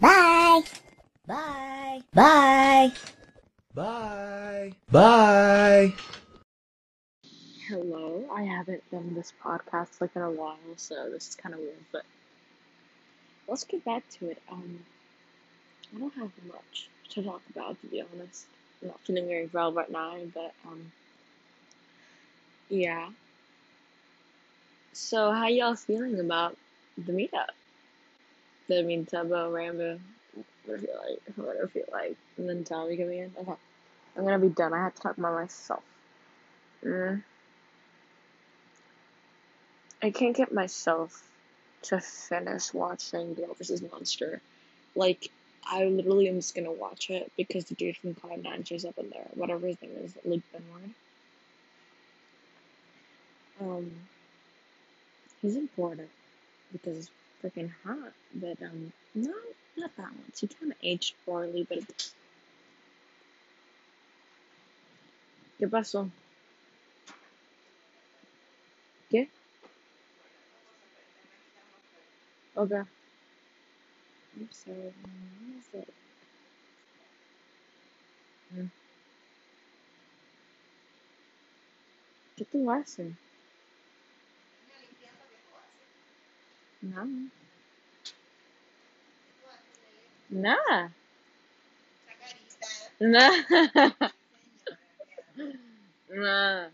Bye. Bye. Bye. Bye. Bye. Hello, I haven't done this podcast like in a while, so this is kind of weird, but let's get back to it. Um, I don't have much to talk about, to be honest. I'm not feeling very well right now, but um, yeah. So, how y'all feeling about the meetup? The mean Tubbo, Ranboo, what I feel like, what I feel like, and then Tommy coming in. Okay, I'm gonna be done. I have to talk about myself. Mm. I can't get myself to finish watching Girl vs. Monster. Like, I literally am just gonna watch it because the dude from Cloud Nine shows up in there. Whatever his name is, Luke Benward. Um, he's important because freaking hot, but um, no, not that one. She kind of aged poorly, but. ¿Qué pasó? ¿Qué? Okay. I'm sorry. What is it? Mm. ¿Qué tú? Não. Não. Tá? Não. Não.